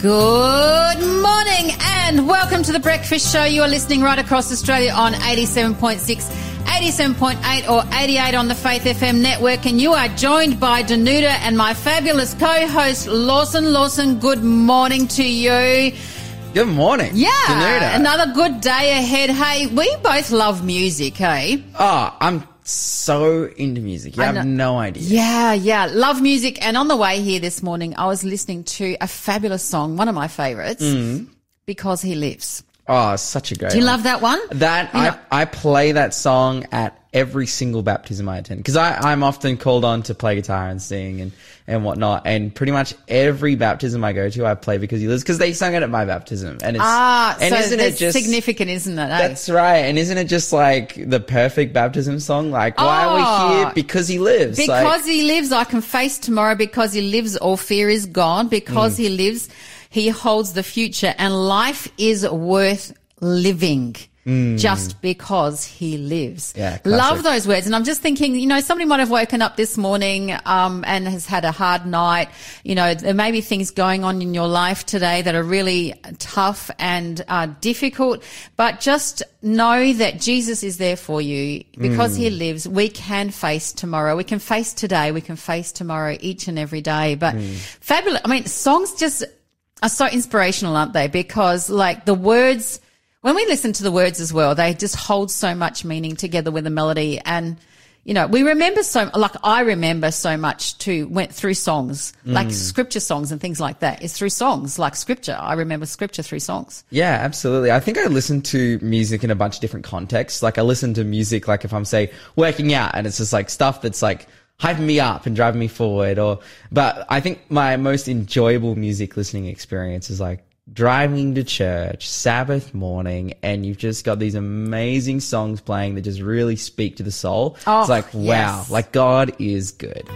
Good morning and welcome to the Breakfast Show. You are listening right across Australia on 87.6, 87.8 or 88 on the Faith FM network and you are joined by Danuta and my fabulous co-host Lawson. Lawson, good morning to you. Good morning. Yeah, Danuta. another good day ahead. Hey, we both love music, hey? Oh, I'm so into music. You I have know- no idea. Yeah, yeah, love music. And on the way here this morning, I was listening to a fabulous song, one of my favorites, mm. Because He Lives. Oh, such a great. Do you one. love that one? that? You I, know- I play that song at every single baptism I attend because I'm often called on to play guitar and sing and and whatnot. And pretty much every baptism I go to, I play because he lives because they sung it at my baptism. And it's Ah, and so isn't it just significant, isn't it? eh? That's right. And isn't it just like the perfect baptism song? Like, why are we Oh. here? Because he lives. Like- Because he lives, I can face tomorrow. Because he lives, all fear is gone. Because Mm. he lives, he holds the future. And life is worth living. Just because he lives. Mm. Yeah. Love those words. And I'm just thinking, you know, somebody might have woken up this morning, um, and has had a hard night. You know, there may be things going on in your life today that are really tough and, uh, difficult, but just know that Jesus is there for you because he lives. We can face tomorrow. We can face today. We can face tomorrow each and every day. But fabulous. I mean, songs just are so inspirational, aren't they? Because like the words, when we listen to the words as well, they just hold so much meaning together with the melody. And, you know, we remember so, like I remember so much too, went through songs, mm. like scripture songs and things like that. It's through songs, like scripture. I remember scripture through songs. Yeah, absolutely. I think I listen to music in a bunch of different contexts. Like I listen to music like if I'm say working out and it's just like stuff that's like hyping me up and driving me forward or but I think my most enjoyable music listening experience is like driving to church, Sabbath morning, and you've just got these amazing songs playing that just really speak to the soul. Oh, it's like, wow, yes. like God is good.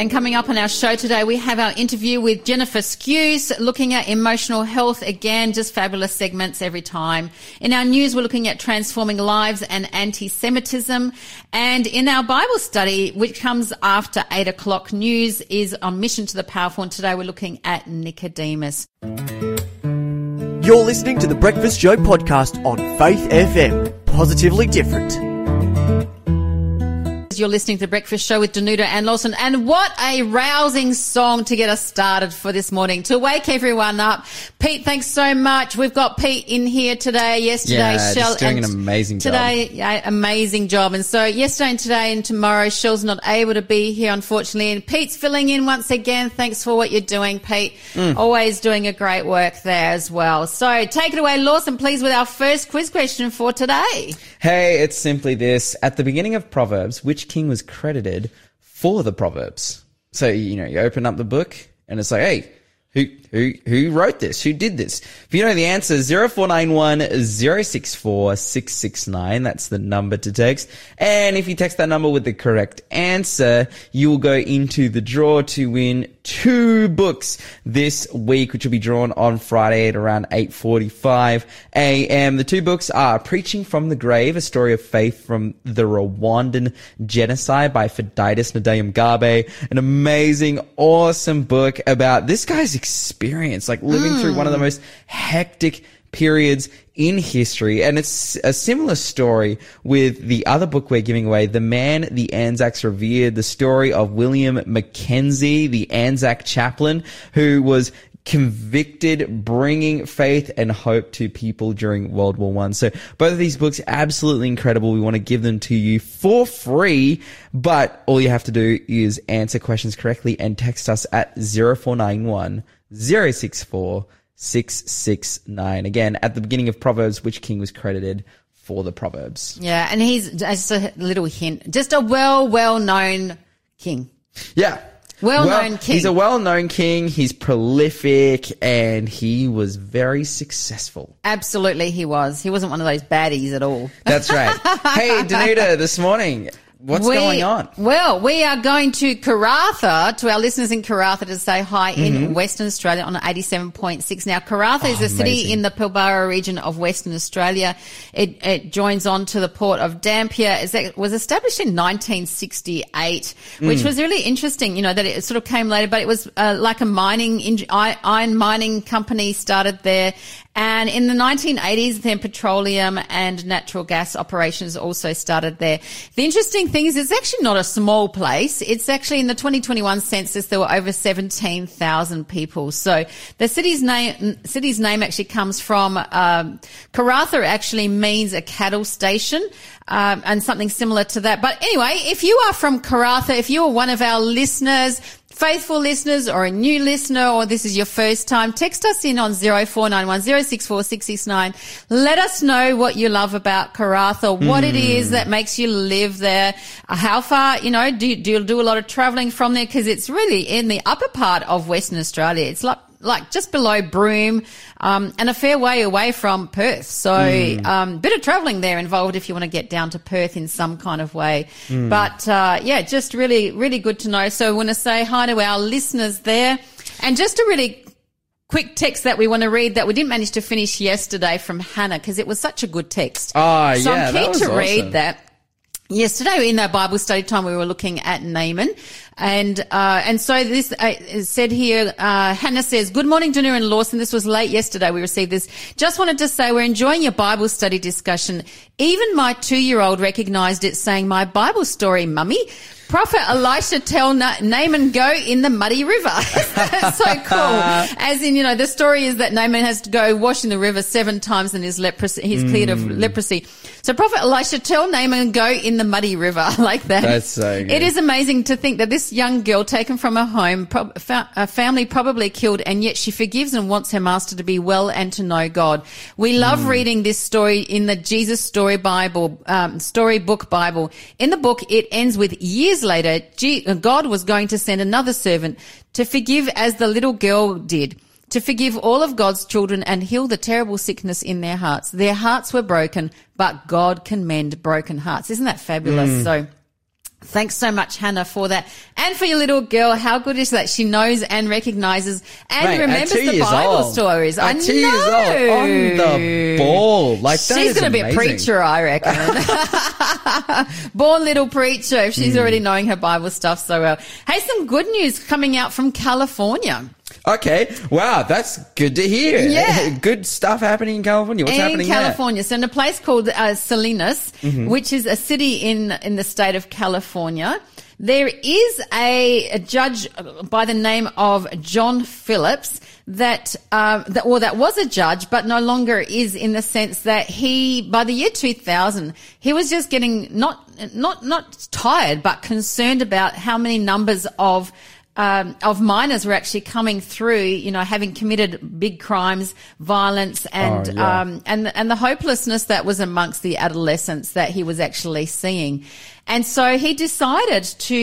And coming up on our show today, we have our interview with Jennifer Skews, looking at emotional health. Again, just fabulous segments every time. In our news, we're looking at transforming lives and anti-Semitism. And in our Bible study, which comes after eight o'clock news, is on mission to the powerful. And today we're looking at Nicodemus. You're listening to the Breakfast Show podcast on Faith FM. Positively different. You're listening to the Breakfast Show with Danuta and Lawson. And what a rousing song to get us started for this morning to wake everyone up. Pete, thanks so much. We've got Pete in here today, yesterday, Yeah, Shell. doing an amazing job. Today, amazing job. And so yesterday and today and tomorrow, Shell's not able to be here, unfortunately. And Pete's filling in once again. Thanks for what you're doing, Pete. Mm. Always doing a great work there as well. So take it away, Lawson, please, with our first quiz question for today. Hey, it's simply this. At the beginning of Proverbs, which king was credited for the Proverbs? So, you know, you open up the book and it's like, hey, who, who, who wrote this? Who did this? If you know the answer, 0491 064 669. That's the number to text. And if you text that number with the correct answer, you will go into the draw to win two books this week, which will be drawn on Friday at around 8.45 a.m. The two books are Preaching from the Grave, a story of faith from the Rwandan genocide by Fiditis Nadayam Gabe, an amazing, awesome book about this guy's experience, like living through one of the hmm. most hectic periods in history. And it's a similar story with the other book we're giving away, The Man the Anzacs Revered, the story of William Mackenzie, the Anzac chaplain, who was convicted, bringing faith and hope to people during World War One. So both of these books, absolutely incredible. We want to give them to you for free, but all you have to do is answer questions correctly and text us at 0491 064 669. Again, at the beginning of Proverbs, which king was credited for the Proverbs? Yeah, and he's just a little hint, just a well, well known king. Yeah. Well-known king. He's a well-known king. He's prolific and he was very successful. Absolutely, he was. He wasn't one of those baddies at all. That's right. hey, Danuta, this morning, What's We- going on? Well, we are going to Karratha, to our listeners in Karratha to say hi Mm-hmm. in Western Australia on 87.6. Now, Karratha is a city Oh, in the Pilbara region of Western Australia. It, it joins on to the port of Dampier. It was established in 1968, Mm. which was really interesting, you know, that it sort of came later, but it was uh, like a mining, iron mining company started there. And in the 1980s, then petroleum and natural gas operations also started there. The interesting thing is it's actually not a small place. It's actually in the 2021 census, there were over 17,000 people. So the city's name, city's name actually comes from, um, Karratha actually means a cattle station. Um, and something similar to that. But anyway, if you are from Karratha, if you are one of our listeners, faithful listeners or a new listener or this is your first time, text us in on 0491 Let us know what you love about Karratha, what it is that makes you live there, uh, how far, you know, do you, do you do a lot of traveling from there? Cause it's really in the upper part of Western Australia. It's like, like just below Broome, um, and a fair way away from Perth. So, um, bit of traveling there involved if you want to get down to Perth in some kind of way. But, uh, yeah, just really, really good to know. So I want to say hi to our listeners there and just a really quick text that we want to read that we didn't manage to finish yesterday from Hannah because it was such a good text. Ah, so yeah, I'm keen to awesome. read that. Yesterday in our Bible study time, we were looking at Naaman, and uh, and so this uh, is said here. Uh, Hannah says, "Good morning, Dinner and Lawson. This was late yesterday. We received this. Just wanted to say we're enjoying your Bible study discussion. Even my two-year-old recognised it, saying, "My Bible story, mummy." Prophet Elisha tell Na- Naaman go in the muddy river. So cool. As in, you know, the story is that Naaman has to go wash in the river seven times and his leprosy, he's cleared of Hmm. leprosy. So Prophet Elisha tell Naaman go in the muddy river like that. That's so good. It is amazing to think that this young girl taken from her home, a family probably killed, and yet she forgives and wants her master to be well and to know God. We love reading this story in the Jesus Story Bible, um, Storybook Bible. In the book, it ends with years later, G- God was going to send another servant to forgive as the little girl did. To forgive all of God's children and heal the terrible sickness in their hearts. Their hearts were broken, but God can mend broken hearts. Isn't that fabulous? So, Thanks so much, Hannah, for that. And for your little girl, how good is that? She knows and recognizes and Mate, remembers the Bible old. stories. At I two know. years old, on the ball. Like, that She's going to be a preacher, I reckon. Born little preacher if she's Hmm. already knowing her Bible stuff so well. Hey, some good news coming out from California. Okay. Wow, that's good to hear. Yeah. Good stuff happening in California. What's in happening California. So in a place called uh, Salinas, Mm-hmm. which is a city in in the state of California. There is a, a judge by the name of John Phillips that, uh, that, or that was a judge, but no longer is in the sense that he, by the year 2000, he was just getting not, not, not tired, but concerned about how many numbers of um, of minors were actually coming through, you know, having committed big crimes, violence, and Oh, yeah. um, and and the hopelessness that was amongst the adolescents that he was actually seeing. And so he decided to,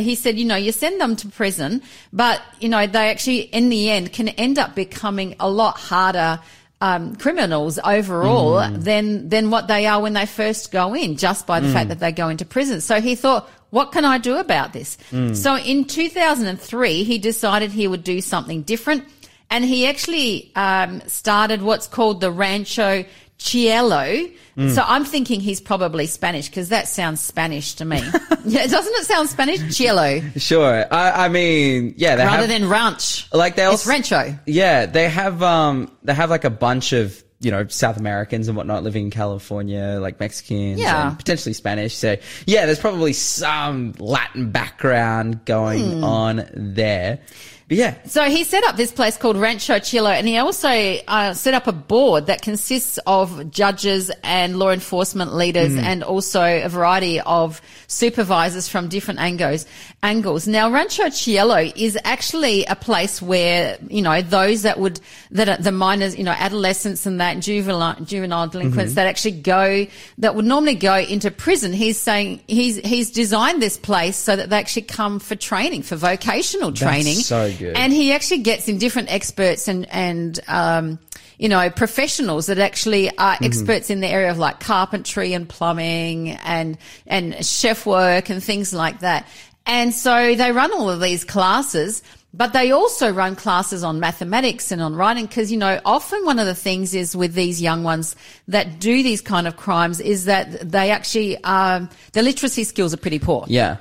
he said, you know, you send them to prison, but, you know, they actually, in the end, can end up becoming a lot harder um, criminals overall Mm. than than what they are when they first go in, just by the Mm. fact that they go into prison. So he thought, what can I do about this? Mm. So in 2003, he decided he would do something different, and he actually um, started what's called the Rancho Cielo. Mm. So I'm thinking he's probably Spanish because that sounds Spanish to me. yeah, doesn't it sound Spanish? Cielo, Sure. I, I mean, yeah, rather have, than ranch. like they It's also, Rancho. Yeah, they have um they have like a bunch of you know South Americans and whatnot living in California, like Mexicans Yeah. and potentially Spanish. So yeah, there's probably some Latin background going Hmm. on there. But yeah, So he set up this place called Rancho Cielo, and he also uh, set up a board that consists of judges and law enforcement leaders, and also a variety of supervisors from different angles. Angles. Now, Rancho Cielo is actually a place where you know those that would that are the minors, you know, adolescents and that juvenile juvenile delinquents that actually go that would normally go into prison. He's saying he's he's designed this place so that they actually come for training, for vocational training. so good. And he actually gets in different experts and and um, you know, professionals that actually are experts in the area of like carpentry and plumbing and, and chef work and things like that. And so they run all of these classes, but they also run classes on mathematics and on writing because, you know, often one of the things is with these young ones that do these kind of crimes is that they actually, um, their literacy skills are pretty poor. Yeah.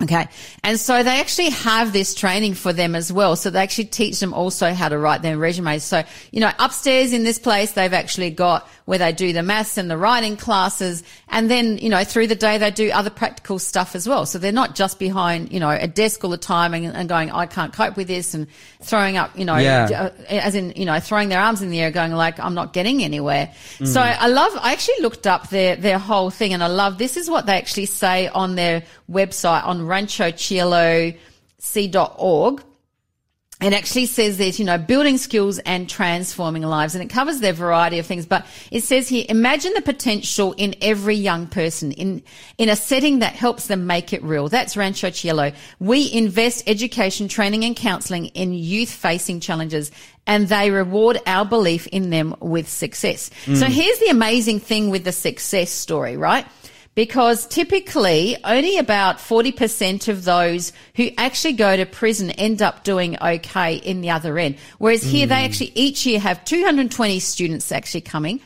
Okay. And so they actually have this training for them as well. So they actually teach them also how to write their resumes. So, you know, upstairs in this place, they've actually got where they do the maths and the writing classes. And then, you know, through the day, they do other practical stuff as well. So they're not just behind, you know, a desk all the time and, and going, I can't cope with this and throwing up, you know, Yeah. uh, as in, you know, throwing their arms in the air going like, I'm not getting anywhere. So I love, I actually looked up their, their whole thing and I love, this is what they actually say on their website on ranchocielo.org. It actually says there's, you know, building skills and transforming lives. And it covers their variety of things. But it says here, imagine the potential in every young person in, in a setting that helps them make it real. That's Rancho Cielo. We invest education, training and counseling in youth facing challenges and they reward our belief in them with success. So mm. here's the amazing thing with the success story, right? Because typically only about 40% of those who actually go to prison end up doing okay in the other end. Whereas here they hmm. actually each year have 220 students actually coming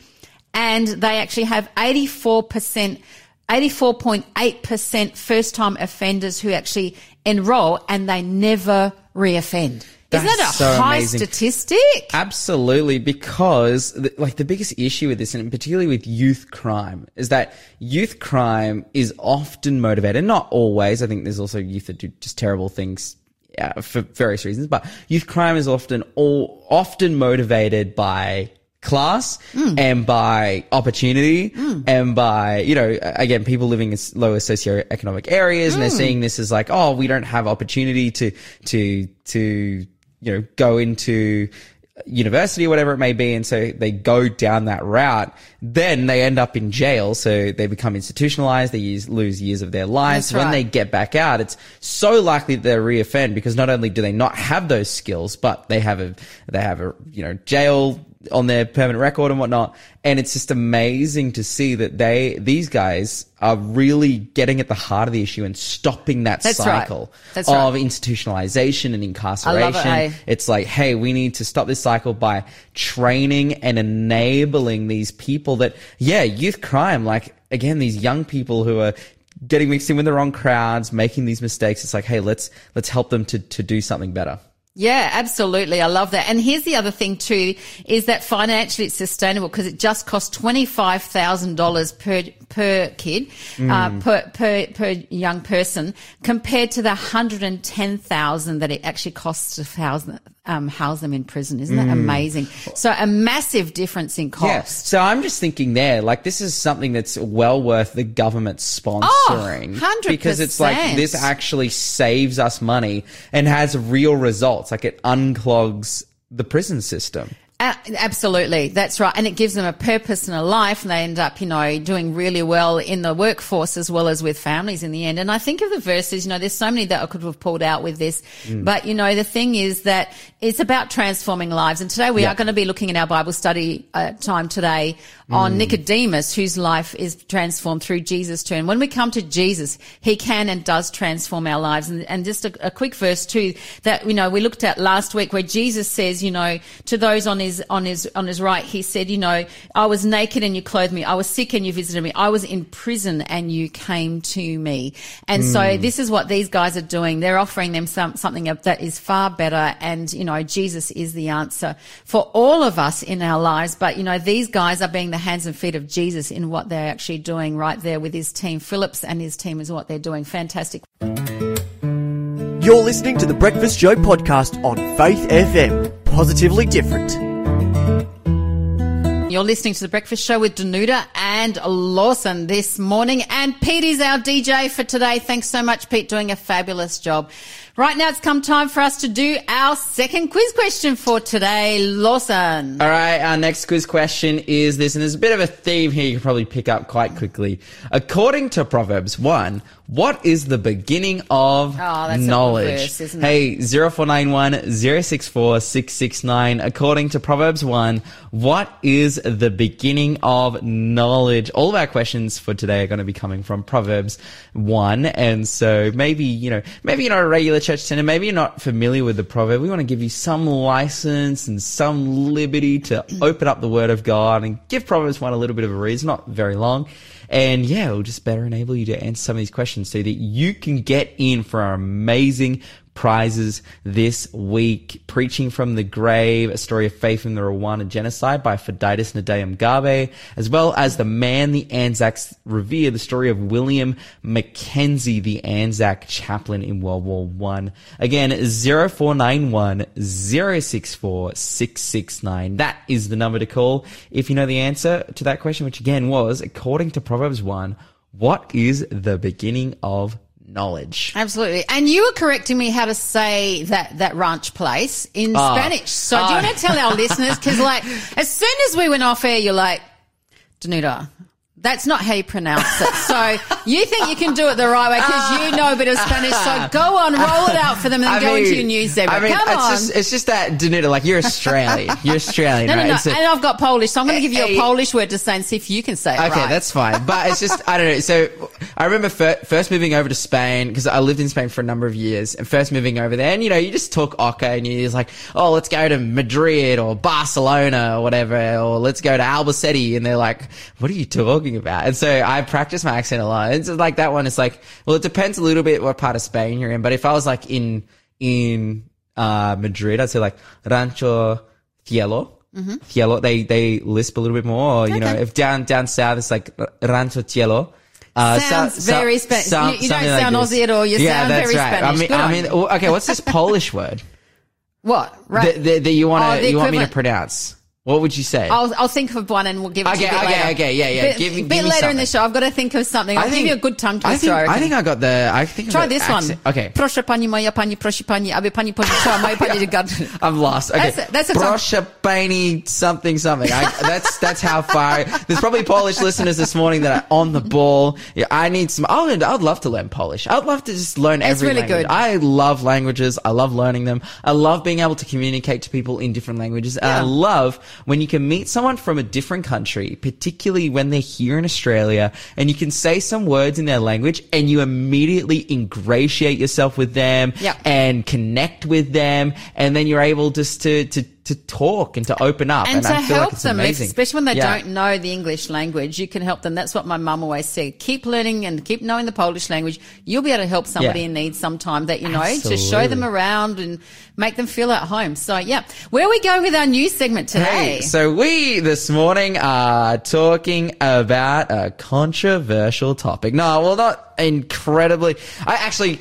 and they actually have 84%, 84.8% first time offenders who actually enroll and they never reoffend. Isn't that a so high amazing. statistic? Absolutely, because the, like the biggest issue with this, and particularly with youth crime, is that youth crime is often motivated, not always. I think there's also youth that do just terrible things uh, for various reasons, but youth crime is often all often motivated by class and by opportunity and by you know again people living in lower socioeconomic areas and they're seeing this as like oh we don't have opportunity to to to you know go into university or whatever it may be and so they go down that route then they end up in jail. So they become institutionalized they use, lose years of their lives. That's when they get back out it's so likely that they'll reoffend because not only do they not have those skills but they have a they have a you know jail on their permanent record and whatnot and it's just amazing to see that they these guys are really getting at the heart of the issue and stopping that That's cycle right. of institutionalization and incarceration eh? it's like, hey, we need to stop this cycle by training and enabling these people that, yeah, youth crime, like, again, these young people who are getting mixed in with the wrong crowds, making these mistakes. It's like, hey, let's, let's help them to, to do something better. Yeah, absolutely. I love that. And here's the other thing too, is that financially it's sustainable because it just costs $25,000 per, per kid, uh, per, per, per young person compared to the 110,000 that it actually costs to house, um, house them in prison. Isn't that amazing? So a massive difference in Yeah. cost. So I'm just thinking there, like this is something that's well worth the government sponsoring. 100%. Because it's like this actually saves us money and has real results. Like it unclogs the prison system. A- absolutely. That's right. And it gives them a purpose and a life and they end up, you know, doing really well in the workforce as well as with families in the end. And I think of the verses, you know, there's so many that I could have pulled out with this. But, you know, the thing is that it's about transforming lives. And today we Yeah. are going to be looking in our Bible study uh, time today on Nicodemus, whose life is transformed through Jesus. And when we come to Jesus, he can and does transform our lives. And, and just a, a quick verse too that, you know, we looked at last week where Jesus says, you know, to those on his, on his, on his right, he said, you know, I was naked and you clothed me. I was sick and you visited me. I was in prison and you came to me. And so hmm. this is what these guys are doing. They're offering them some, something that is far better. And, you know, Jesus is the answer for all of us in our lives. But, you know, these guys are being the hands and feet of Jesus in what they're actually doing right there with his team. Phillips and his team is what they're doing. Fantastic. You're listening to the Breakfast Show podcast on Faith FM. Positively different. You're listening to the Breakfast Show with Danuta and Lawson this morning. And Pete is our DJ for today. Thanks so much, Pete, doing a fabulous job. Right now it's come time for us to do our second quiz question for today, Lawson. All right, our next quiz question is this, and there's a bit of a theme here you can probably pick up quite quickly. According to Proverbs 1, what is the beginning of Oh, that's knowledge? verse, isn't hey, 0491 064 669. According to Proverbs 1, what is the beginning of knowledge? All of our questions for today are going to be coming from Proverbs 1. And so maybe, you know, maybe you're not a regular church attendant, maybe you're not familiar with the proverb. We want to give you some license and some liberty to open up the word of God and give Proverbs 1 a little bit of a read. It's not very long. And yeah, it'll just better enable you to answer some of these questions so that you can get in for our amazing prizes this week. Preaching from the Grave, a story of faith in the Rwanda genocide by Fiditis Nadea Mugabe, as well as The Man the Anzacs Revere, the story of William Mackenzie, the Anzac chaplain in World War One. Again, 0491 064 669. That is the number to call if you know the answer to that question, which again was, according to Proverbs 1, what is the beginning of knowledge? Absolutely. And you were correcting me how to say that, that ranch place in Ah. Spanish. So do you Ah. want to tell our listeners? Cause like, as soon as we went off air, you're like, Danuta, that's not how you pronounce it. So you think you can do it the right way because you know a bit of Spanish. So go on, roll it out for them and I go mean- into your news segment. I mean, Come it's on. just it's just that Danuta, like you're Australian, you're Australian, no, no, right? no. A- and I've got Polish, so I'm going to give you a Hey. Polish word to say and see if you can say it Okay, right. that's fine. But it's just, I don't know. So I remember fir- first moving over to Spain because I lived in Spain for a number of years and first moving over there. And, you know, you just talk Oca and you're just like, oh, let's go to Madrid or Barcelona or whatever, or let's go to Albacete. And they're like, what are you talking about? And so I practice my accent a lot. It's like that one. It's like, well, it depends a little bit what part of Spain you're in. But if I was like in, in, uh, Madrid, I'd say like Rancho Cielo. Cielo, they, they lisp a little bit more, or, you know, Mm-hmm. If down, down south, it's like Rancho Cielo. Uh, Sounds very Spanish. You- you don't something like sound. Aussie at all. You yeah, sound very right. Spanish. I mean, I mean, okay, what's this Polish word what? Right. that, that, that you want Oh, to, you want me to pronounce? What would you say? I'll, I'll think of one and we'll give it to you Okay, a bit okay, later. okay, yeah, yeah. Bit, Give me- bit give me later in the show, I've got to think of something. I'll give you a good tongue I twister. think, I, I think I got the, I think I Try got this accent. one. Okay. Proszę pani moja, pani prosi pani, aby pani pożyczyła moje pani I'm lost. Okay. That's a- that's a Proszę pani something something. I, that's that's how far. There's probably Polish listeners this morning that are on the ball. Yeah, I need some. I would, I'd love to learn Polish. I'd love to just learn It's every really language. good. I love languages. I love learning them. I love being able to communicate to people in different languages. And I love when you can meet someone from a different country, particularly when they're here in Australia, and you can say some words in their language and you immediately ingratiate yourself with them Yeah. and connect with them, and then you're able just to to to talk and to open up. and, to I feel help like them, amazing. especially when they Yeah. don't know the English language, you can help them. That's what my mum always said. Keep learning and keep knowing the Polish language. You'll be able to help somebody Yeah. in need sometime that you know. to show them around and make them feel at home. So yeah, where are we going with our new segment today? Hey, so we this morning are talking about a controversial topic. No, well, not incredibly. I actually.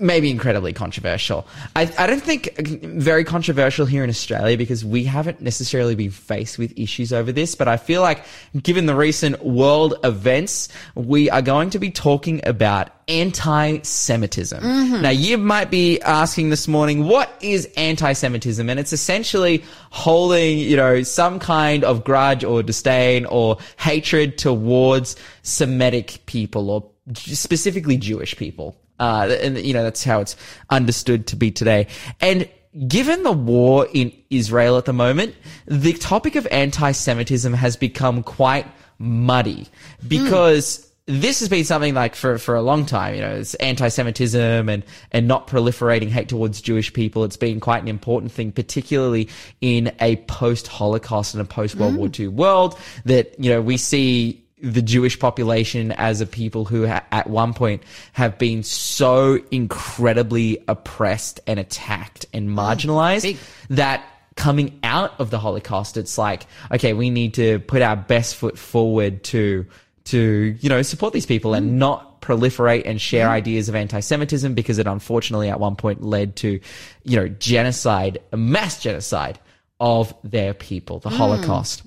Maybe incredibly controversial. I, I don't think very controversial here in Australia because we haven't necessarily been faced with issues over this. But I feel like given the recent world events, we are going to be talking about anti-Semitism. Mm-hmm. Now you might be asking this morning, what is anti-Semitism? And it's essentially holding, you know, some kind of grudge or disdain or hatred towards Semitic people or specifically Jewish people. Uh, and you know, that's how it's understood to be today. And given the war in Israel at the moment, the topic of anti-Semitism has become quite muddy because this has been something like for, for a long time, you know, it's anti-Semitism and, and not proliferating hate towards Jewish people. It's been quite an important thing, particularly in a post-Holocaust and a post-World War II world that, you know, we see the Jewish population as a people who ha- at one point have been so incredibly oppressed and attacked and mm. marginalized big. that coming out of the Holocaust, it's like, okay, we need to put our best foot forward to, to, you know, support these people and mm. not proliferate and share mm. ideas of anti-Semitism because it unfortunately at one point led to, you know, genocide, mass genocide of their people, the Holocaust.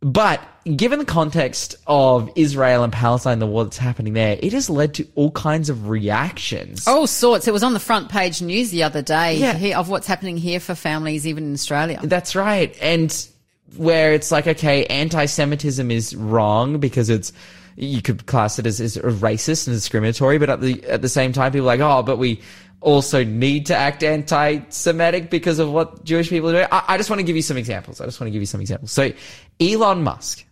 But given the context of Israel and Palestine, the war that's happening there, it has led to all kinds of reactions. All sorts. It was on the front page news the other day Yeah. of what's happening here for families, even in Australia. That's right. And where it's like, okay, anti-Semitism is wrong because it's, you could class it as, as racist and discriminatory, but at the, at the same time, people are like, oh, but we also need to act anti-Semitic because of what Jewish people are doing. I, I just want to give you some examples. I just want to give you some examples. So Elon Musk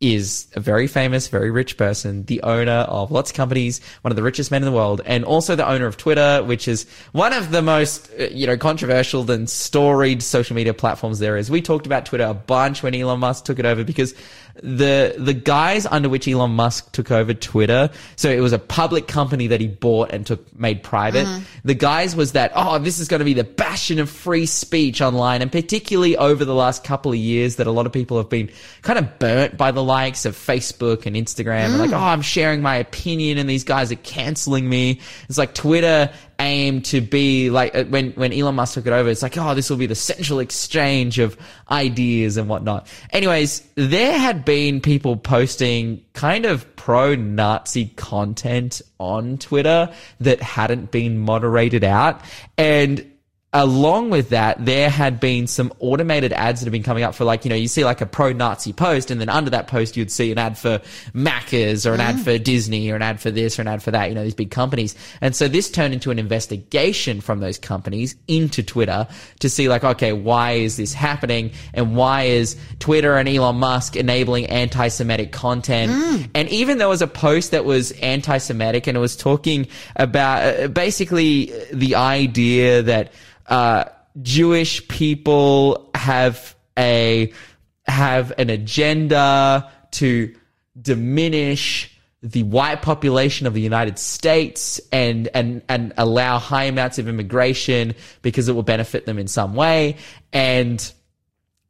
is a very famous, very rich person, the owner of lots of companies, one of the richest men in the world, and also the owner of Twitter, which is one of the most, uh, you know, controversial and storied social media platforms there is. We talked about Twitter a bunch when Elon Musk took it over because the, the guise under which Elon Musk took over Twitter, so it was a public company that he bought and took, made private. Uh-huh. The guise was that, oh, this is going to be the bastion of free speech online, and particularly over the last couple of years that a lot of people have been kind of burnt by the likes of Facebook and Instagram, and like, mm. oh, I'm sharing my opinion, and these guys are canceling me. It's like Twitter aimed to be like uh, when when Elon Musk took it over. It's like, oh, this will be the central exchange of ideas and whatnot. Anyways, there had been people posting kind of pro-Nazi content on Twitter that hadn't been moderated out, and along with that, there had been some automated ads that have been coming up for like, you know, you see like a pro-Nazi post and then under that post you'd see an ad for Macca's or an ad mm. for Disney or an ad for this or an ad for that, you know, these big companies. And so this turned into an investigation from those companies into Twitter to see like, okay, why is this happening? And why is Twitter and Elon Musk enabling anti-Semitic content? Mm. And even there was a post that was anti-Semitic and it was talking about uh, basically uh, the idea that uh, Jewish people have a have an agenda to diminish the white population of the United States and and and allow high amounts of immigration because it will benefit them in some way and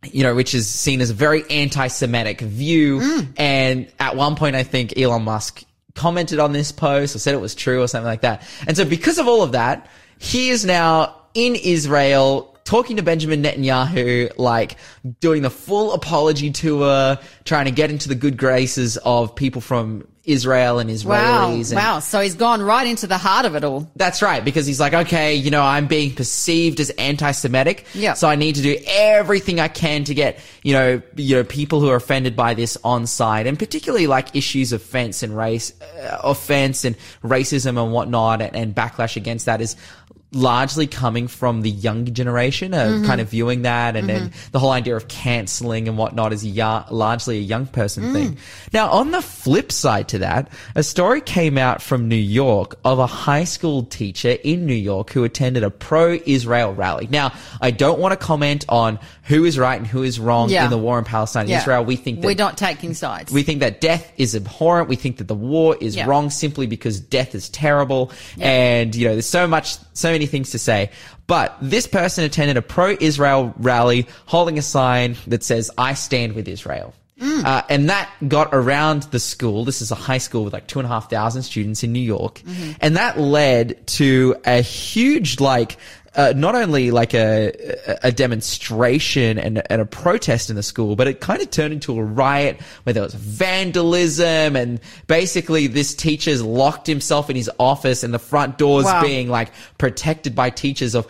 you know, which is seen as a very anti-Semitic view. And at one point, I think Elon Musk commented on this post or said it was true or something like that. And so because of all of that, he is now in Israel talking to Benjamin Netanyahu, like doing the full apology tour, trying to get into the good graces of people from Israel and Wow. Israelis. and- Wow. So he's gone right into the heart of it all. that's right, because he's like, okay, you know, I'm being perceived as anti-Semitic, Yeah. so I need to do everything I can to get, you know, you know, people who are offended by this on side, and particularly like issues of offense and race, uh, offense and racism and whatnot, and, and backlash against that is largely coming from the younger generation of Mm-hmm. kind of viewing that and then the whole idea of canceling and whatnot is a ya- largely a young person Mm. thing. Now, on the flip side to that, a story came out from New York of a high school teacher in New York who attended a pro-Israel rally. Now, I don't want to comment on who is right and who is wrong Yeah. in the war in Palestine and Yeah. Israel. We think that We're not taking sides. we think that death is abhorrent. We think that the war is Yeah. wrong simply because death is terrible. And, you know, there's so much, so many things to say. But this person attended a pro-Israel rally holding a sign that says, I stand with Israel. Mm. Uh, and that got around the school. This is a high school with like two and a half thousand students in New York. Mm-hmm. And that led to a huge, like, uh, not only like a, a- demonstration and, and a protest in the school, but it kind of turned into a riot where there was vandalism and basically this teacher's locked himself in his office and the front doors Wow. being like protected by teachers of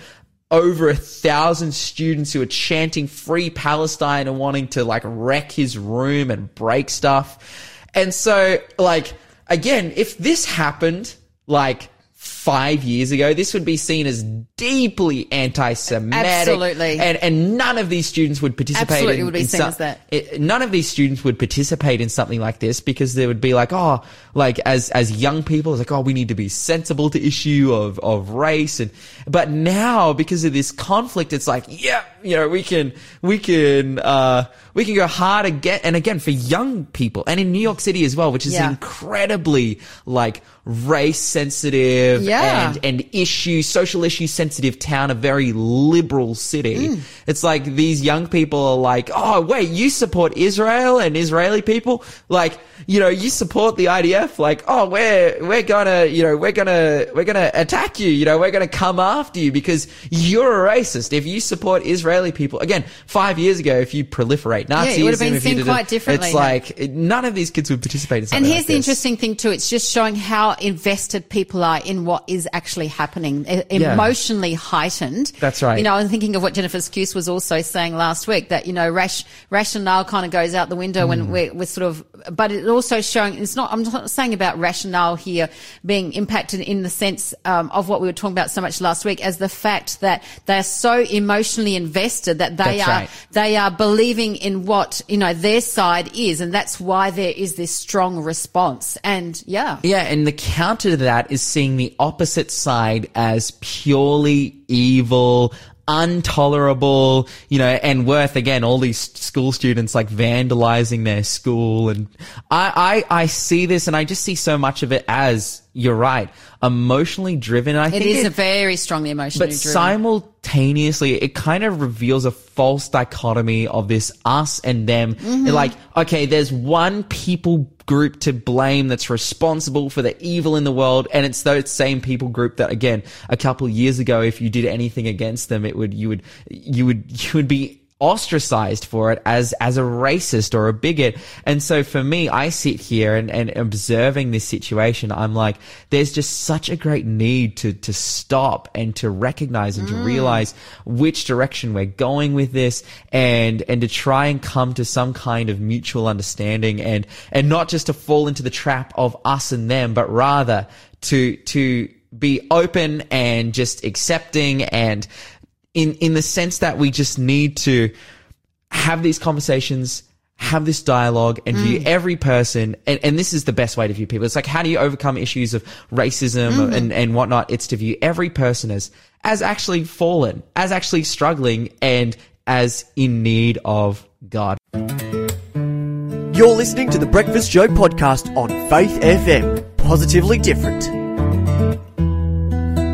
over a thousand students who are chanting free Palestine and wanting to like wreck his room and break stuff. And so like, again, if this happened like five years ago, this would be seen as deeply anti-Semitic. Absolutely. And, and none of these students would participate Absolutely in, would be seen some- as that. it, none of these students would participate in something like this because they would be like, oh, like as as young people, it's like, oh, we need to be sensible to issue of of race, and but now because of this conflict, it's like, yeah, you know, we can we can uh we can go hard again and again for young people, and in New York City as well, which is Yeah. incredibly like race sensitive Yeah. and and issue social issue sensitive town, a very liberal city. Mm. It's like these young people are like, oh wait, you support Israel and Israeli people? Like, you know, you support the IDF? Like, oh, we're we're gonna, you know, we're gonna we're gonna attack you. You know, we're gonna come after you because you're a racist. If you support Israeli people. Again, five years ago, if you proliferate Nazis, yeah, it would have been seen quite it, differently. It's like it- none of these kids would participate in something And here's like the this. interesting thing too. It's just showing how invested people are in what is actually happening, e- Yeah. emotionally heightened. That's right. You know, I'm thinking of what Jennifer Skuse was also saying last week that, you know, rash, rationale kind of goes out the window Mm. when we're, we're sort of, but it also showing, it's not, I'm not saying about rationale here being impacted in the sense, um, of what we were talking about so much last week as the fact that they're so emotionally invested that they That's are, right. they are believing in what, you know, their side is. And that's why there is this strong response. And yeah. Yeah, and the counter to that is seeing the opposite side as purely evil, intolerable, you know, and worth again all these school students like vandalizing their school and I I I see this and I just see so much of it as you're right, emotionally driven. And I It think is it- a very strongly emotionally but driven. Simultaneously it kind of reveals a false dichotomy of this us and them Mm-hmm. Like okay there's one people group to blame that's responsible for the evil in the world and it's those same people group that again a couple of years ago if you did anything against them it would you would you would you would be ostracized for it as as a racist or a bigot. And so for me i sit here and, and observing this situation i'm like there's just such a great need to to stop and to recognize and to mm. realize which direction we're going with this and and to try and come to some kind of mutual understanding and and not just to fall into the trap of us and them but rather to to be open and just accepting and in in the sense that we just need to have these conversations have this dialogue and view mm. every person and, and this is the best way to view people. It's like how do you overcome issues of racism mm. and, and whatnot? It's to view every person as as actually fallen as actually struggling and as in need of god. You're listening to the Breakfast Show podcast on Faith FM. Positively different.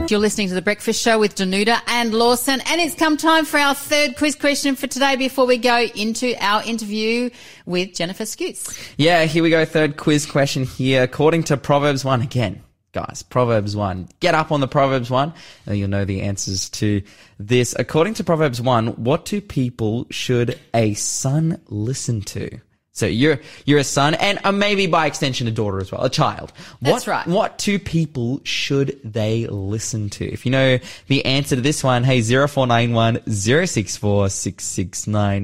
You're listening to the Breakfast Show with Danuta and Lawson, and it's come time for our third quiz question for today before we go into our interview with Jennifer Scutes. Yeah, here we go. Third quiz question here. According to Proverbs 1, again, guys, Proverbs 1. Get up on the Proverbs 1 and you'll know the answers to this. According to Proverbs 1, what do people should a son listen to? So you're you're a son, and uh, maybe by extension a daughter as well, a child. That's what, right. What two people should they listen to? If you know the answer to this one, hey, 0491 064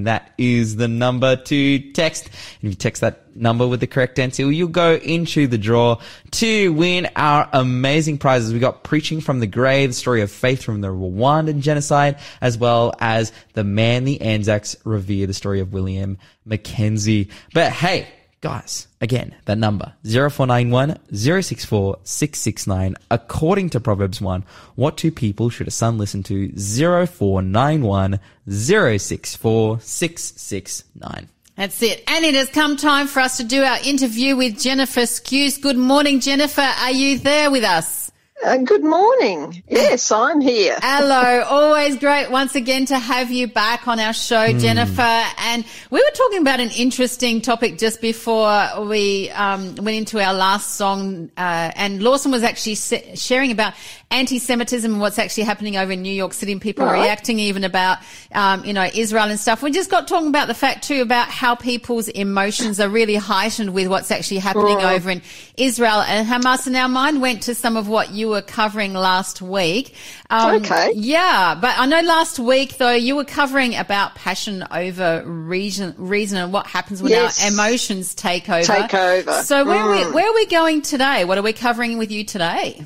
That is the number to text. And if you text that number with the correct answer, you'll go into the draw to win our amazing prizes. We got Preaching from the Grave, story of faith from the Rwandan genocide, as well as The Man the Anzacs Revere, the story of William Mackenzie. But hey, guys, again, that number 0491 064 669. According to Proverbs 1, what two people should a son listen to? 0491 064 669. That's it. And it has come time for us to do our interview with Jennifer Scuse. Good morning, Jennifer. Are you there with us? Uh, good morning. Yes, I'm here. Hello. Always great once again to have you back on our show, Jennifer. And we were talking about an interesting topic just before we um, went into our last song. Uh, and Lawson was actually se- sharing about anti-Semitism and what's actually happening over in New York City and people Right. reacting even about, um, you know, Israel and stuff. We just got talking about the fact too about how people's emotions are really heightened with what's actually happening Right. over in Israel and Hamas. And our mind went to some of what you were covering last week. Um, Okay. Yeah, but I know last week though you were covering about passion over reason, reason and what happens when Yes. our emotions take over. Take over. So where are we Mm. where are we going today? What are we covering with you today?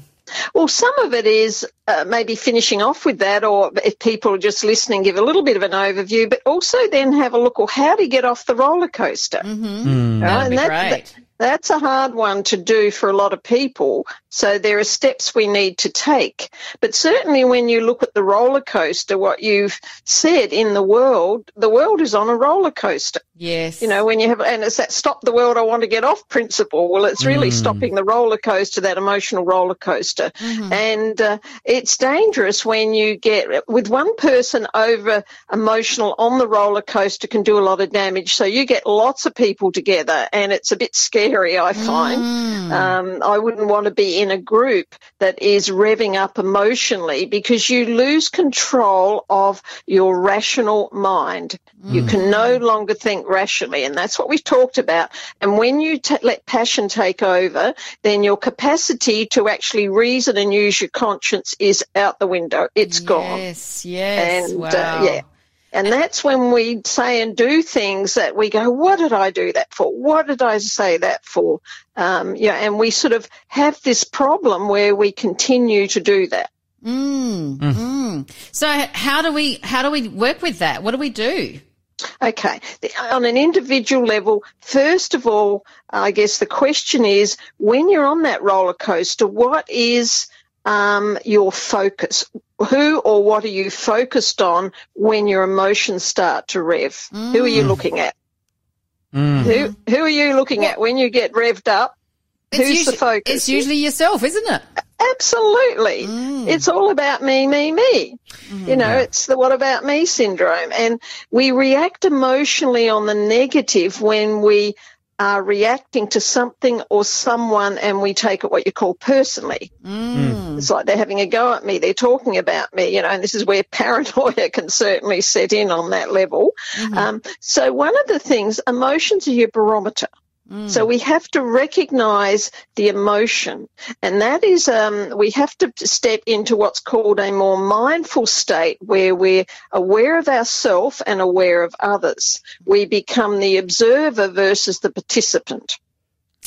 Well, some of it is uh, maybe finishing off with that, or if people are just listening, give a little bit of an overview, but also then have a look, well, how do you get off the roller coaster? Mm-hmm. That'd be great. that's a hard one to do for a lot of people. So there are steps we need to take. But certainly when you look at the roller coaster, what you've said in the world, the world is on a roller coaster. Yes. You know, when you have, and it's that stop the world, I want to get off principle. Well, it's really stopping the roller coaster, that emotional roller coaster. And uh, it's dangerous when you get, with one person over emotional on the roller coaster can do a lot of damage. So you get lots of people together and it's a bit scary I find. Um, I wouldn't want to be in a group that is revving up emotionally because you lose control of your rational mind. You can no longer think rationally, and that's what we've talked about. And when you t- let passion take over, then your capacity to actually reason and use your conscience is out the window. It's gone. Yes, yes. And wow. uh, yeah. And that's when we say and do things that we go, what did I do that for? What did I say that for? Um, yeah, and we sort of have this problem where we continue to do that. Mm, mm. So how do we how do we work with that? What do we do? Okay. On an individual level, first of all, I guess the question is when you're on that roller coaster, what is um, your focus? Who or what are you focused on when your emotions start to rev? Who are you mm. looking at? Mm. Who, who are you looking at when you get revved up? Who's usually, the focus? It's usually yourself, isn't it? Absolutely. Mm. It's all about me, me, me. Mm-hmm. You know, it's the what about me syndrome. And we react emotionally on the negative when we are reacting to something or someone and we take it what you call personally. It's like they're having a go at me. They're talking about me, you know, and this is where paranoia can certainly set in on that level. Um, so one of the things, emotions are your barometer. So we have to recognize the emotion and that is, um, we have to step into what's called a more mindful state where we're aware of ourselves and aware of others. We become the observer versus the participant.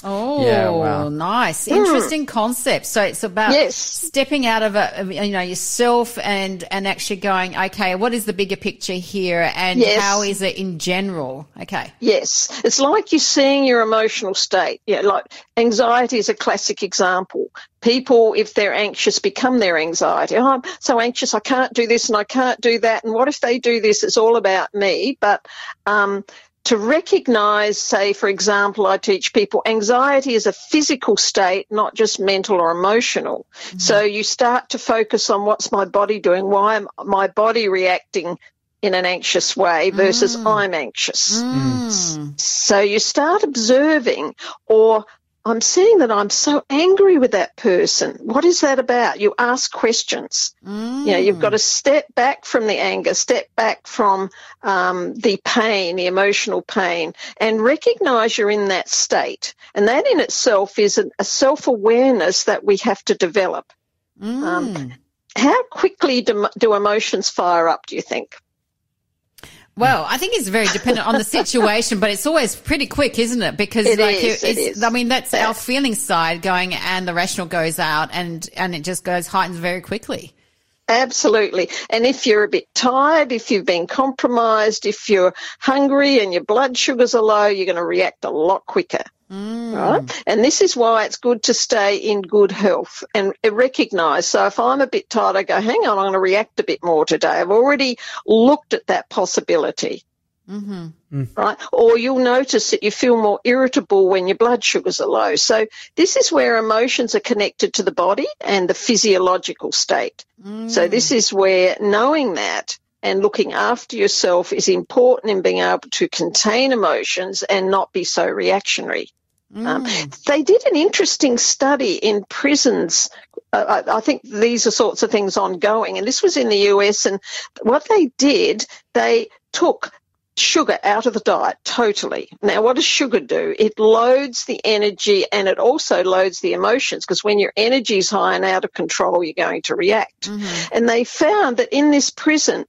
Oh, Yeah, wow. nice. Interesting concept. So it's about Yes. stepping out of a, you know, yourself and, and actually going, okay, what is the bigger picture here and Yes. how is it in general? Okay. Yes, it's like you're seeing your emotional state. Yeah, like anxiety is a classic example. People, if they're anxious, become their anxiety. Oh, I'm so anxious, I can't do this and I can't do that. And what if they do this? It's all about me. But um, to recognize, say, for example, I teach people anxiety is a physical state, not just mental or emotional. Mm-hmm. So you start to focus on what's my body doing? Why am my body reacting in an anxious way versus mm. I'm anxious? Mm. So you start observing, or I'm seeing that I'm so angry with that person. What is that about? You ask questions. You know, you've got to step back from the anger, step back from um, the pain, the emotional pain, and recognize you're in that state. And that in itself is a, a self awareness that we have to develop. Um, how quickly do, do emotions fire up, do you think? Well, I think it's very dependent on the situation, but it's always pretty quick, isn't it? Because It like is, it it's. I mean, that's our feeling side going and the rational goes out and, and it just goes heightens very quickly. Absolutely. And if you're a bit tired, if you've been compromised, if you're hungry and your blood sugars are low, you're going to react a lot quicker. Mm. Right? And this is why it's good to stay in good health and recognize. So if I'm a bit tired, I go, hang on, I'm going to react a bit more today. I've already looked at that possibility. Mm-hmm. Hmm. Right. Or you'll notice that you feel more irritable when your blood sugars are low. So this is where emotions are connected to the body and the physiological state. Mm. So this is where knowing that and looking after yourself is important in being able to contain emotions and not be so reactionary. Um, they did an interesting study in prisons. Uh, I, I think these are sorts of things ongoing, and this was in the US. And what they did, they took sugar out of the diet totally. Now, what does sugar do? It loads the energy and it also loads the emotions because when your energy is high and out of control, you're going to react. And they found that in this prison,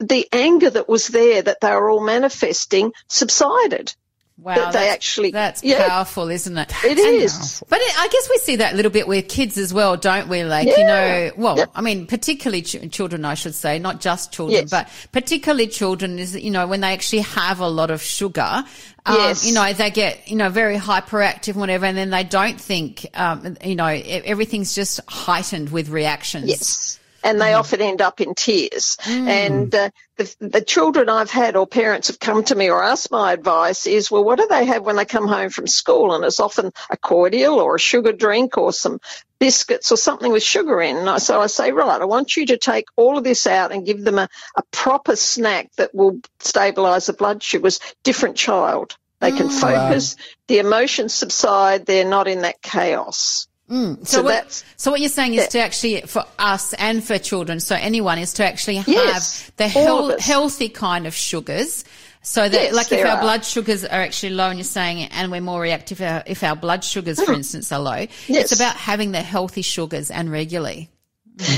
the anger that was there that they were all manifesting subsided. Wow. That they that's- actually- that's yeah. powerful, isn't it? It And- is. But it, I guess we see that a little bit with kids as well, don't we? Like, you know, well, Yep. I mean, particularly ch- children, I should say, not just children, Yes. but particularly children is, you know, when they actually have a lot of sugar, um, Yes. you know, they get, you know, very hyperactive, and whatever, and then they don't think, um, you know, everything's just heightened with reactions. Yes. And they mm-hmm. often end up in tears. Mm. And uh, the, the children I've had or parents have come to me or asked my advice is, well, what do they have when they come home from school? And it's often a cordial or a sugar drink or some biscuits or something with sugar in. And I, so I say, right, I want you to take all of this out and give them a, a proper snack that will stabilize the blood sugars. Different child. They can mm. focus. The emotions subside. They're not in that chaos. So, So what, so what you're saying is to actually, for us and for children, so anyone is to actually have Yes, the hel- healthy kind of sugars. So that, Yes, like, if our are. blood sugars are actually low, and you're saying, and we're more reactive, if our, if our blood sugars, for instance, are low, yes. it's. About having the healthy sugars and regularly.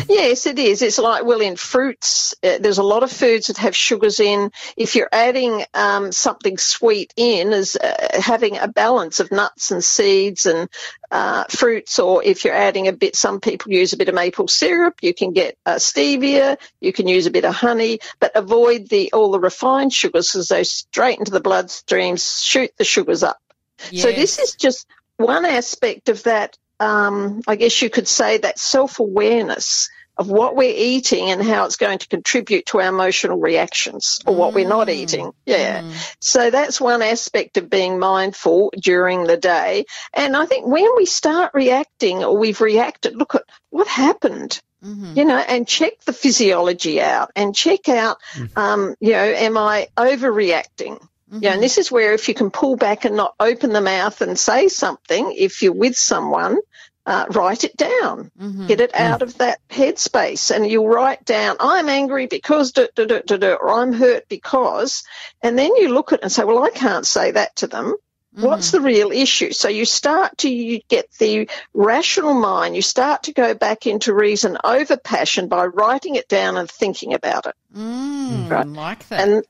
Yes, it is. It's like, well, in fruits, uh, there's a lot of foods that have sugars in. If you're adding um, something sweet in, as uh, having a balance of nuts and seeds and uh, fruits, or if you're adding a bit, some people use a bit of maple syrup. You can get uh, stevia. You can use a bit of honey, but avoid the all the refined sugars because they straight into the bloodstream, shoot the sugars up. So this is just one aspect of that. Um, I guess you could say that self awareness of what we're eating and how it's going to contribute to our emotional reactions or what we're not eating. Yeah. So that's one aspect of being mindful during the day. And I think when we start reacting or we've reacted, look at what happened. You know, and check the physiology out and check out, um, you know, am I overreacting? Yeah, and this is where if you can pull back and not open the mouth and say something, if you're with someone, uh, write it down, get it out of that headspace, and you'll write down, I'm angry because, da, da, da, da, da, or I'm hurt because, and then you look at it and say, well, I can't say that to them. What's the real issue? So you start to you get the rational mind, you start to go back into reason over passion by writing it down and thinking about it. Mm, Right. like that. And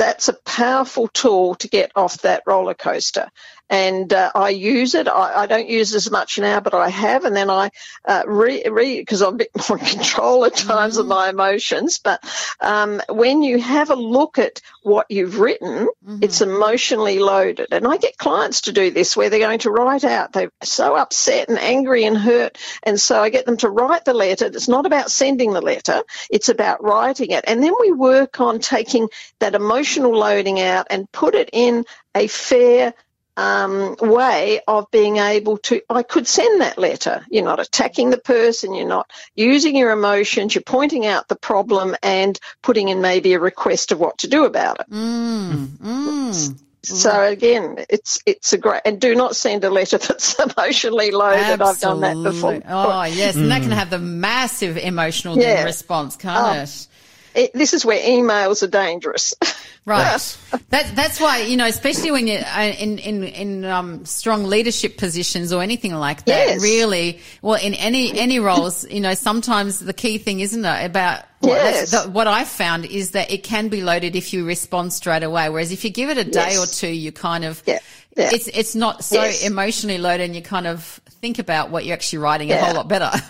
that's a powerful tool to get off that roller coaster. And uh, I use it. I, I don't use as much now, but I have. And then I uh, read because I'm a bit more in control at times of my emotions. But um, when you have a look at what you've written, it's emotionally loaded. And I get clients to do this where they're going to write out. They're so upset and angry and hurt. And so I get them to write the letter. It's not about sending the letter. It's about writing it. And then we work on taking that emotional loading out and put it in a fair um, way of being able to, I could send that letter. You're not attacking the person. You're not using your emotions. You're pointing out the problem and putting in maybe a request of what to do about it. Mm, mm. So again, it's it's a great and do not send a letter that's emotionally loaded. I've done that before. Oh, yes. And that can have the massive emotional Yeah. response, can't Oh. it? It, this is where emails are dangerous. Right. that, that's why, you know, especially when you're uh, in, in, in, um, strong leadership positions or anything like that, Yes. really, well, in any, any roles, you know, sometimes the key thing, isn't it, about what, the, what I've found is that it can be loaded if you respond straight away. Whereas if you give it a day Yes. or two, you kind of, Yeah. Yeah. it's, it's not so Yes. emotionally loaded and you kind of think about what you're actually writing a whole lot better.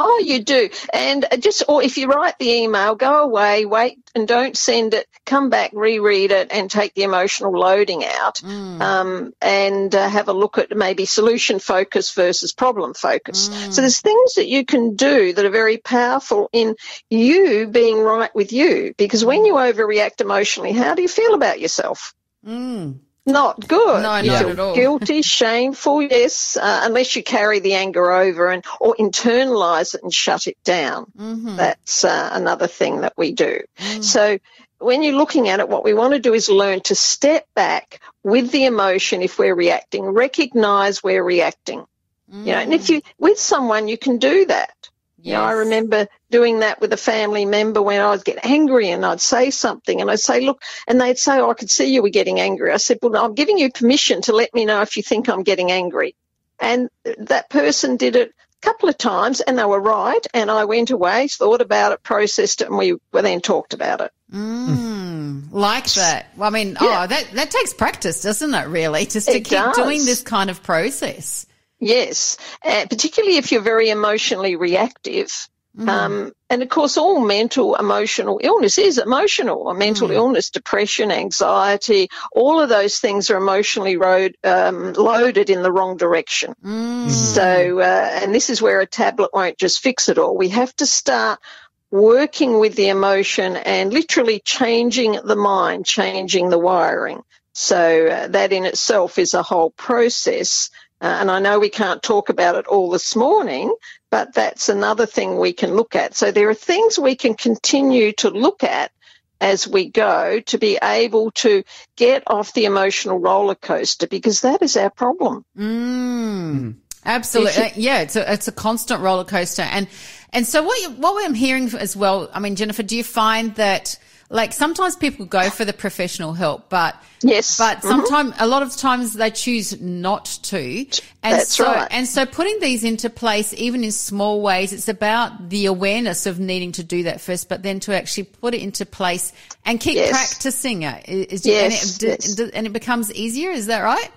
Oh, you do. And just, or if you write the email, go away, wait and don't send it, come back, reread it and take the emotional loading out. Um, and uh, have a look at maybe solution focus versus problem focus. So there's things that you can do that are very powerful in you being right with you. Because when you overreact emotionally, how do you feel about yourself? Not good. No, not feel at all. Guilty, shameful, yes, uh, unless you carry the anger over and or internalize it and shut it down. Mm-hmm. That's uh, another thing that we do. So when you're looking at it, what we want to do is learn to step back with the emotion if we're reacting, recognize we're reacting. You know, and if you with someone, you can do that. You know, I remember doing that with a family member when I would get angry and I'd say something and I'd say, look, and they'd say, oh, I could see you were getting angry. I said, well, I'm giving you permission to let me know if you think I'm getting angry. And that person did it a couple of times and they were right. And I went away, thought about it, processed it, and we then talked about it. Mm, like that. Well, I mean, Yeah. oh, that, that takes practice, doesn't it, really? Just to It keep does. doing this kind of process. Yes, uh, particularly if you're very emotionally reactive. Um, and of course, all mental emotional illness is emotional. A mental illness, depression, anxiety, all of those things are emotionally road, um, loaded in the wrong direction. So, uh, and this is where a tablet won't just fix it all. We have to start working with the emotion and literally changing the mind, changing the wiring. So uh, that in itself is a whole process. Uh, and I know we can't talk about it all this morning, but that's another thing we can look at. So there are things we can continue to look at as we go to be able to get off the emotional roller coaster because that is our problem. Mm. Absolutely. yeah, it's a, it's a constant roller coaster. And, and so what you, what I'm hearing as well, I mean, Jennifer, do you find that like sometimes people go for the professional help, but yes, but sometimes mm-hmm. a lot of times they choose not to. And That's so, right. and so putting these into place, even in small ways, it's about the awareness of needing to do that first, but then to actually put it into place and keep yes. practicing it. Is, yes, and, it, yes. and it becomes easier. Is that right?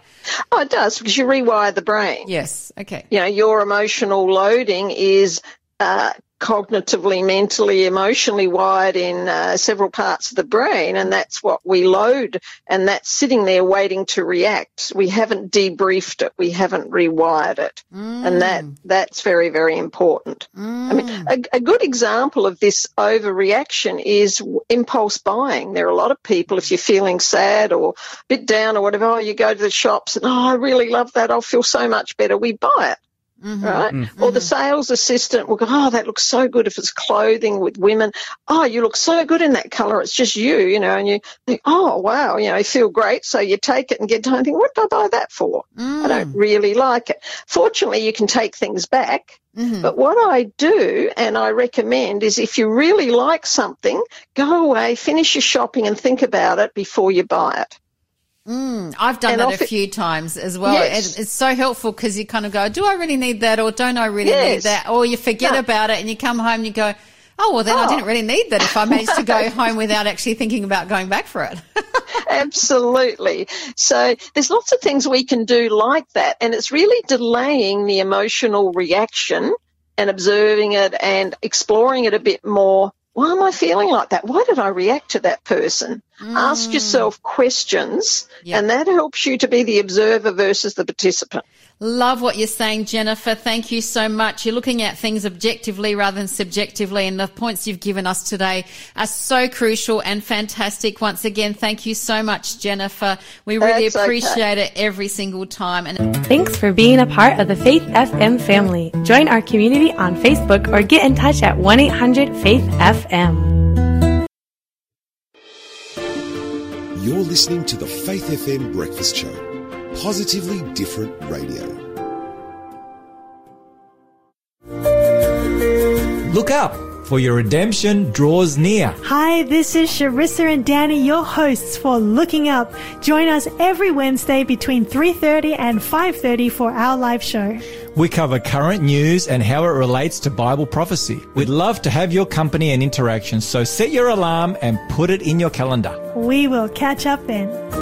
Oh, it does because you rewire the brain. Yes. Okay. You know, your emotional loading is uh, cognitively, mentally, emotionally wired in uh, several parts of the brain, and that's what we load, and that's sitting there waiting to react. We haven't debriefed it, we haven't rewired it, mm. and that that's very, very important. Mm. I mean, a, a, good example of this overreaction is impulse buying. There are a lot of people, if you're feeling sad or a bit down or whatever, oh, you go to the shops and oh, I really love that, I'll feel so much better. We buy it. Mm-hmm. Right? Mm-hmm. Or the sales assistant will go, Oh, that looks so good if it's clothing with women. Oh, you look so good in that color. It's just you, you know, and you think, Oh, wow, you know, you feel great. So you take it and get home and think, what did I buy that for? Mm. I don't really like it. Fortunately, you can take things back. Mm-hmm. But what I do and I recommend is if you really like something, go away, finish your shopping and think about it before you buy it. Mm, I've done And that often- a few times as well. Yes. It, it's so helpful because you kind of go, do I really need that or don't I really need that? Or you forget No. about it and you come home and you go, oh, well then I Oh. didn't really need that if I managed to go home without actually thinking about going back for it. Absolutely. So there's lots of things we can do like that. And it's really delaying the emotional reaction and observing it and exploring it a bit more. Why am I feeling like that? Why did I react to that person? Ask mm. yourself questions Yeah. and that helps you to be the observer versus the participant. Love what you're saying, Jennifer. Thank you so much. You're looking at things objectively rather than subjectively, and the points you've given us today are so crucial and fantastic. Once again, thank you so much, Jennifer. We really That's okay. appreciate it every single time. And Thanks for being a part of the Faith FM family. Join our community on Facebook or get in touch at 1 800 Faith FM. You're listening to the Faith FM Breakfast Show. Positively different radio. Look up, for your redemption draws near. Hi, this is Sharissa and Danny, your hosts for Looking Up. Join us every Wednesday between 3:30 and 5:30 for our live show. We cover current news and how it relates to Bible prophecy. We'd love to have your company and interaction, so set your alarm and put it in your calendar. We will catch up then.